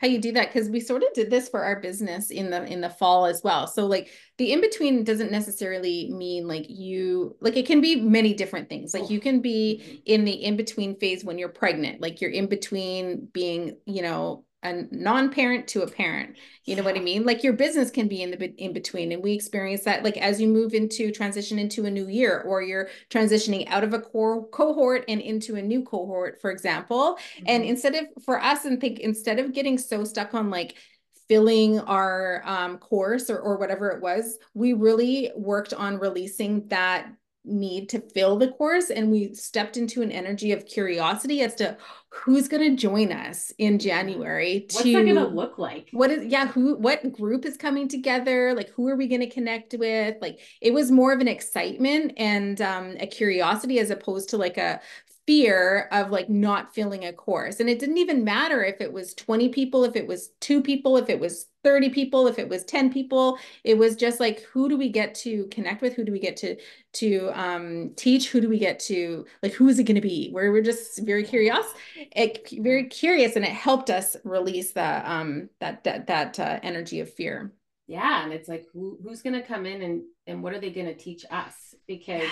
how you do that because we sort of did this for our business in the in the fall as well. So like the in between doesn't necessarily mean like you like it can be many different things. Like you can be mm-hmm. in the in between phase when you're pregnant like you're in between being you know a non-parent to a parent. You know what i mean? Like your business can be in the in between and we experience that like as you move into transition into a new year or you're transitioning out of a core cohort and into a new cohort for example. Mm-hmm. and instead of for us and think instead of getting so stuck on like filling our um, course or, or whatever it was we really worked on releasing that need to fill the course and we stepped into an energy of curiosity as to who's going to join us in January to What's that going to look like? What is yeah, who what group is coming together? Like who are we going to connect with? Like it was more of an excitement and um a curiosity as opposed to like a fear of like not filling a course. And it didn't even matter if it was 20 people, if it was two people, if it was 30 people, if it was 10 people. It was just like, who do we get to connect with? Who do we get to to um, teach? Who do we get to like, who is it going to be? Where we're just very curious, it, very curious. And it helped us release the um, that, that, that uh, energy of fear. Yeah. And it's like, who, who's going to come in and, and what are they going to teach us? Because yeah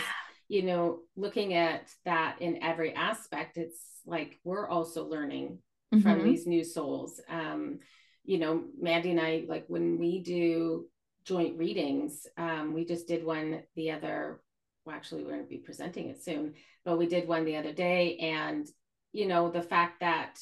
you know, looking at that in every aspect, it's like we're also learning mm-hmm. from these new souls. Um, you know, Mandy and I, like when we do joint readings, um, we just did one the other, well, actually, we're going to be presenting it soon, but we did one the other day. And, you know, the fact that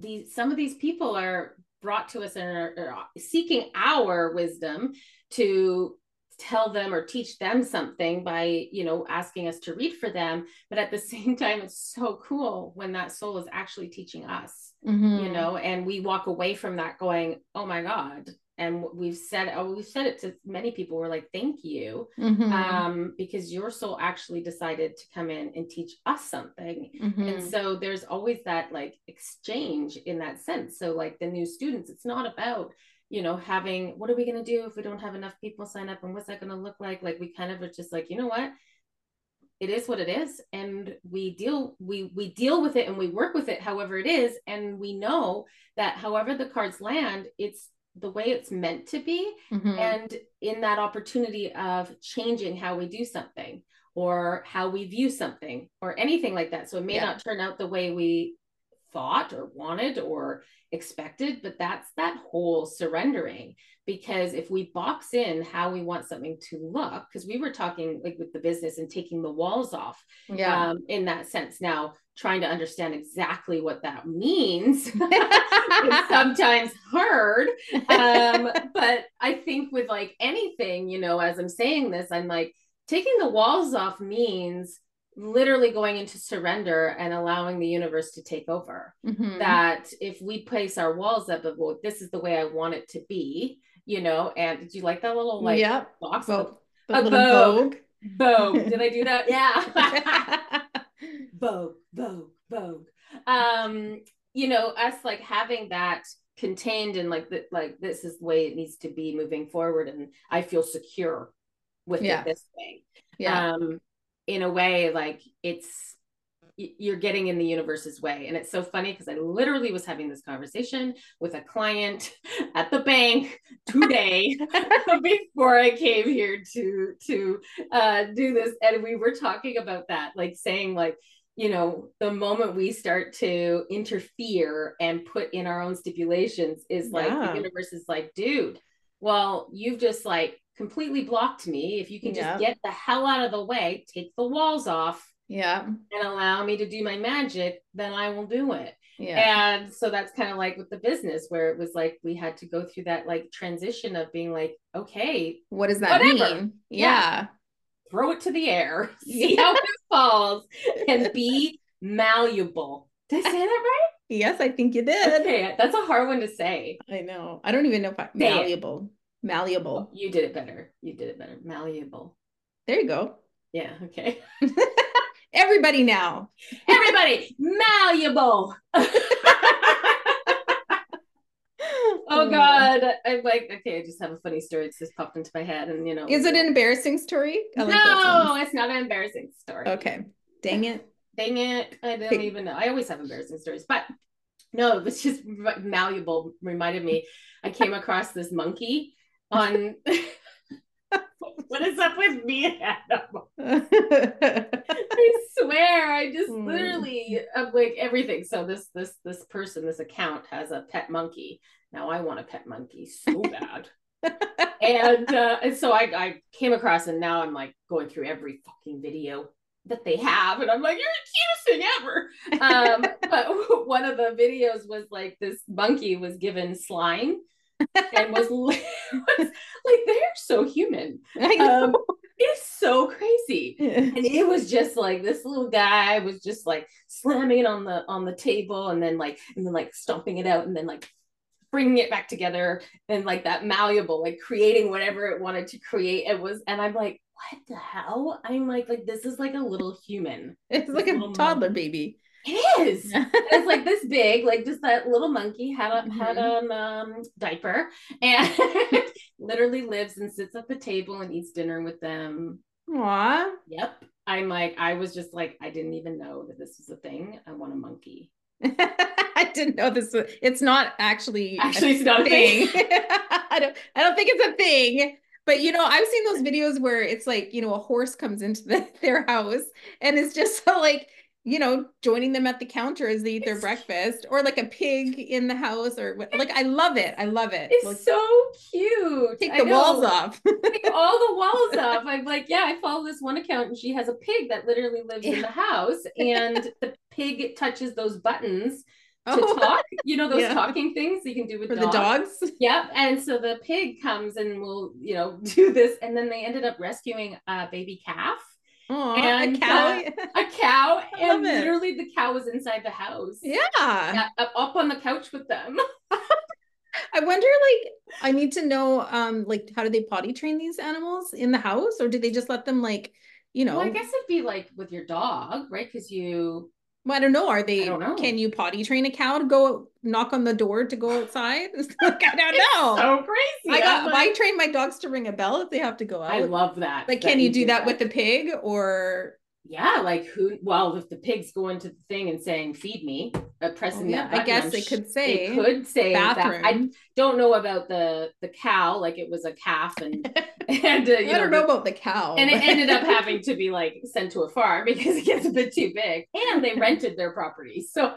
these, some of these people are brought to us and are, are seeking our wisdom to tell them or teach them something by you know asking us to read for them but at the same time it's so cool when that soul is actually teaching us mm-hmm. you know and we walk away from that going oh my god and we've said oh we've said it to many people we're like thank you mm-hmm. um, because your soul actually decided to come in and teach us something mm-hmm. and so there's always that like exchange in that sense so like the new students it's not about you know, having what are we going to do if we don't have enough people sign up and what's that going to look like? Like we kind of are just like, you know what? It is what it is and we deal we we deal with it and we work with it however it is and we know that however the cards land, it's the way it's meant to be mm-hmm. and in that opportunity of changing how we do something or how we view something or anything like that. So it may yeah. not turn out the way we thought or wanted or expected but that's that whole surrendering. Because if we box in how we want something to look because we were talking like with the business and taking the walls off yeah. um, in that sense. Now trying to understand exactly what that means is sometimes hard. Um, but i think with like anything you know as i'm saying this i'm like taking the walls off means literally going into surrender and allowing the universe to take over. Mm-hmm. That if we place our walls up of, well, this is the way I want it to be, you know, and did you like that little like yep. box? Vogue. A Vogue. Vogue. Did I do that? Yeah. Vogue, Vogue, Vogue. Um, you know, us like having that contained and like that, like this is the way it needs to be moving forward, and I feel secure with yeah. it this way. Yeah. Um, in a way like it's you're getting in the universe's way. And it's so funny because I literally was having this conversation with a client at the bank today before I came here to to uh, do this, and we were talking about that, like saying like you know the moment we start to interfere and put in our own stipulations is like yeah. the universe is like dude well you've just like completely blocked me. If you can just yeah. get the hell out of the way take the walls off yeah. and allow me to do my magic then i will do it. Yeah. And so that's kind of like with the business where it was like we had to go through that like transition of being like okay what does that whatever. mean? Yeah. yeah. throw it to the air see how it falls and be malleable. Did i say that right? Yes i think you did. Okay that's a hard one to say. I know. I don't even know if I, malleable malleable you did it better you did it better malleable there you go yeah okay Everybody now. Everybody malleable. oh God. I'm like, okay, I just have a funny story. It's just popped into my head. And you know. Is it an embarrassing story? I no, it's not an embarrassing story. Okay. Dang it. Dang it. I don't even know. I always have embarrassing stories, but no, it was just malleable. Reminded me, I came across this monkey on what is up with me Adam? I swear, I just mm. literally I'm like everything. So this this this person, this account has a pet monkey. Now I want a pet monkey so bad. and uh, and so I, I came across and now I'm like going through every fucking video that they have and I'm like you're the cutest thing ever um, but one of the videos was like this monkey was given slime and was, was like they're so human. Um, it's so crazy, and it was just like this little guy was just like slamming it on the on the table, and then like and then like stomping it out, and then like bringing it back together, and like that malleable, like creating whatever it wanted to create. It was, and I'm like, what the hell? I'm like, like this is like a little human. It's like a toddler monkey. baby. It is. it's like this big, like just that little monkey had a mm-hmm. had a um, diaper and literally lives and sits at the table and eats dinner with them. Aww. Yep. I'm like, I was just like, I didn't even know that this was a thing. I want a monkey. I didn't know this was it's not actually actually it's not thing. a thing. I don't I don't think it's a thing. But you know, I've seen those videos where it's like, you know, a horse comes into the, their house and it's just so like you know, joining them at the counter as they eat their breakfast, or like a pig in the house, or like I love it. I love it. It's like, so cute. Take the walls off. take all the walls off. I'm like, yeah, I follow this one account, and she has a pig that literally lives yeah. in the house, and the pig touches those buttons to oh. talk. You know those yeah. talking things you can do with For dogs. the dogs. Yep. And so the pig comes and will, you know, do this, and then they ended up rescuing a baby calf Aww, and a cow, uh, a cow, and it. literally the cow was inside the house. Yeah, yeah up on the couch with them. I wonder, like, I need to know, um, like, how do they potty train these animals in the house, or do they just let them, like, you know? Well, I guess it'd be like with your dog, right? Because you well, I don't know. Are they? Can you potty train a cow to go knock on the door to go outside? like, I don't know. so crazy. I got. Like, I train my dogs to ring a bell if they have to go out. I love that. Like, that can you, do that, that with the pig or? Yeah, like who? Well, if the pig's going to the thing and saying "feed me," uh, pressing oh, yeah. that button, I guess they could say. They could say bathroom. That. I don't know about the the cow, like it was a calf, and and uh, I don't know, know about the cow, and it ended up having to be like sent to a farm because it gets a bit too big, and they rented their property. So,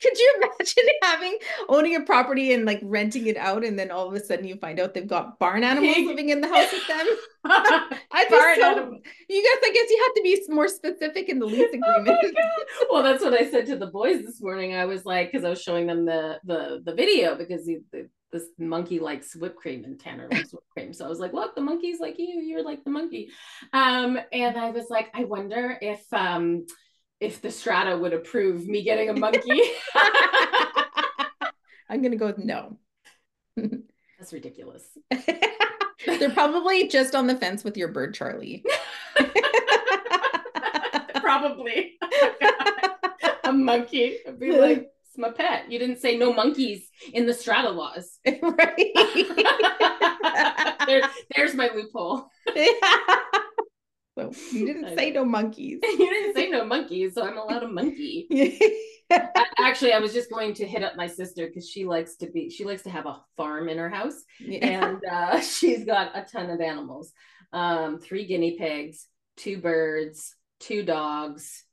could you imagine having owning a property and like renting it out, and then all of a sudden you find out they've got barn animals living in the house with them? I'd be so. You guys, I guess you have to be more specific in the lease oh agreement. Oh well, that's what I said to the boys this morning. I was like, because I was showing them the the the video because the, the this monkey likes whipped cream and Tanner likes whipped cream. So I was like, look, the monkey's like you, you're like the monkey. Um, and I was like, I wonder if um if the strata would approve me getting a monkey. I'm gonna go with no. That's ridiculous. They're probably just on the fence with your bird, Charlie. probably. a monkey. I'd be like, it's my pet. You didn't say no monkeys in the strata laws. right. there, there's my loophole. So you didn't say no monkeys. you didn't say no monkeys, so I'm allowed a monkey. Actually, I was just going to hit up my sister because she likes to be she likes to have a farm in her house, yeah. and uh, she's got a ton of animals. Um, three guinea pigs, two birds, two dogs.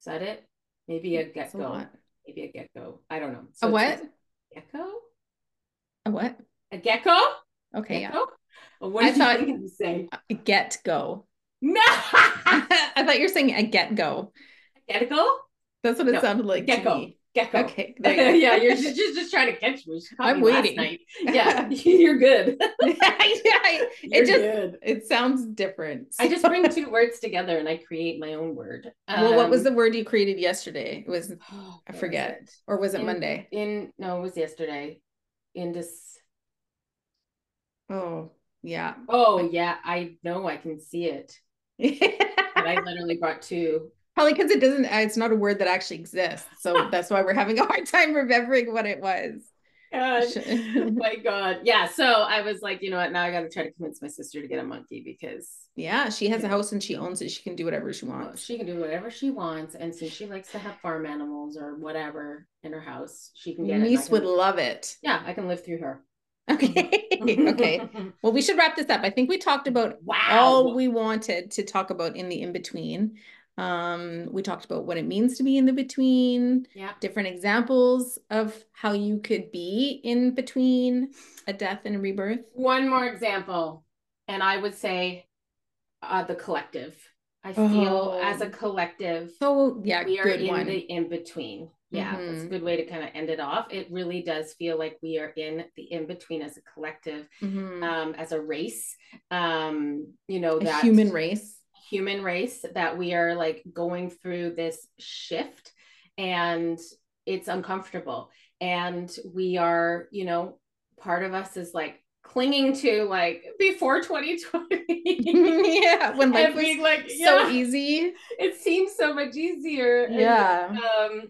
Is that it? Maybe a gecko. Maybe a gecko. I don't know. So a what? Gecko. A what? A gecko. Okay. Gecko? What I thought you say? Get go. No. I thought you were saying a get go. Get go. That's what it no, sounded like. Get Gecko. Gecko. Okay. You yeah, you're just, just, just trying to catch me. I'm waiting. Yeah, you're good. yeah, it you're just good. it sounds different. I just bring two words together and I create my own word. Um, well, what was um, the word you created yesterday? It was oh, I forget, was it? or was it in, Monday? In no, it was yesterday. In this. Oh yeah. Oh yeah, I know. I can see it. I literally brought two. Probably because it doesn't, it's not a word that actually exists. So that's why we're having a hard time remembering what it was. Oh my God. Yeah. So I was like, you know what? Now I got to try to convince my sister to get a monkey because. Yeah. She has a house and she owns it. She can do whatever she wants. She can do whatever she wants. And since she likes to have farm animals or whatever in her house, she can get a niece would love it. Yeah. I can live through her. Okay. okay. Well, we should wrap this up. I think we talked about wow. all we wanted to talk about in the in between. Um, we talked about what it means to be in the between, yeah. different examples of how you could be in between a death and a rebirth. One more example, and I would say uh, the collective. I feel oh. as a collective, so yeah, we are in one. the in between. Yeah, mm-hmm. that's a good way to kind of end it off. It really does feel like we are in the in between as a collective, mm-hmm. um, as a race. Um, you know, a human race human race that we are like going through this shift and it's uncomfortable and we are you know part of us is like clinging to like before 2020 yeah when life was like so yeah, easy. It seems so much easier. Yeah. and, um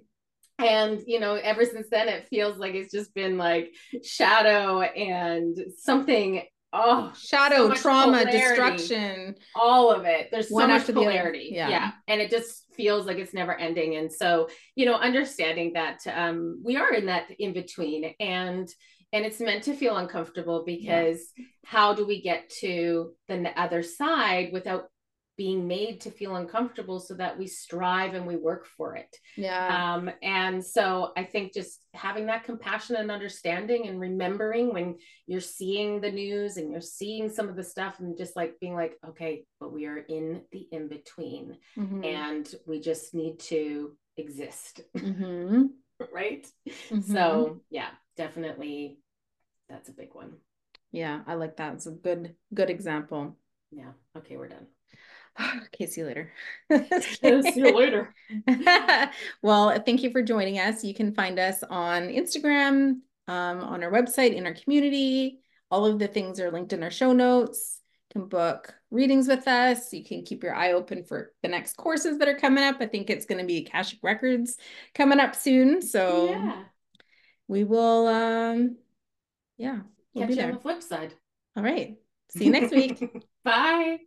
and you know ever since then it feels like it's just been like shadow and something oh shadow so trauma polarity. destruction. All of it. There's so One much polarity. Yeah. yeah. And it just feels like it's never ending. And so you know understanding that um we are in that in between. And and it's meant to feel uncomfortable because yeah. how do we get to the other side without being made to feel uncomfortable so that we strive and we work for it. Yeah. Um, and so I think just having that compassion and understanding and remembering when you're seeing the news and you're seeing some of the stuff and just like being like, okay, but we are in the in between mm-hmm. and we just need to exist. Mm-hmm. right. Mm-hmm. So, yeah, definitely that's a big one. Yeah, I like that. It's a good, good example. Yeah. Okay, we're done. Okay, see you later. see you later. well, thank you for joining us. You can find us on Instagram, um, on our website, in our community. All of the things are linked in our show notes. You can book readings with us. You can keep your eye open for the next courses that are coming up. I think it's going to be Akashic Records coming up soon. So yeah. We will, um, yeah, we'll Catch you on the flip side. All right. See you next week. Bye.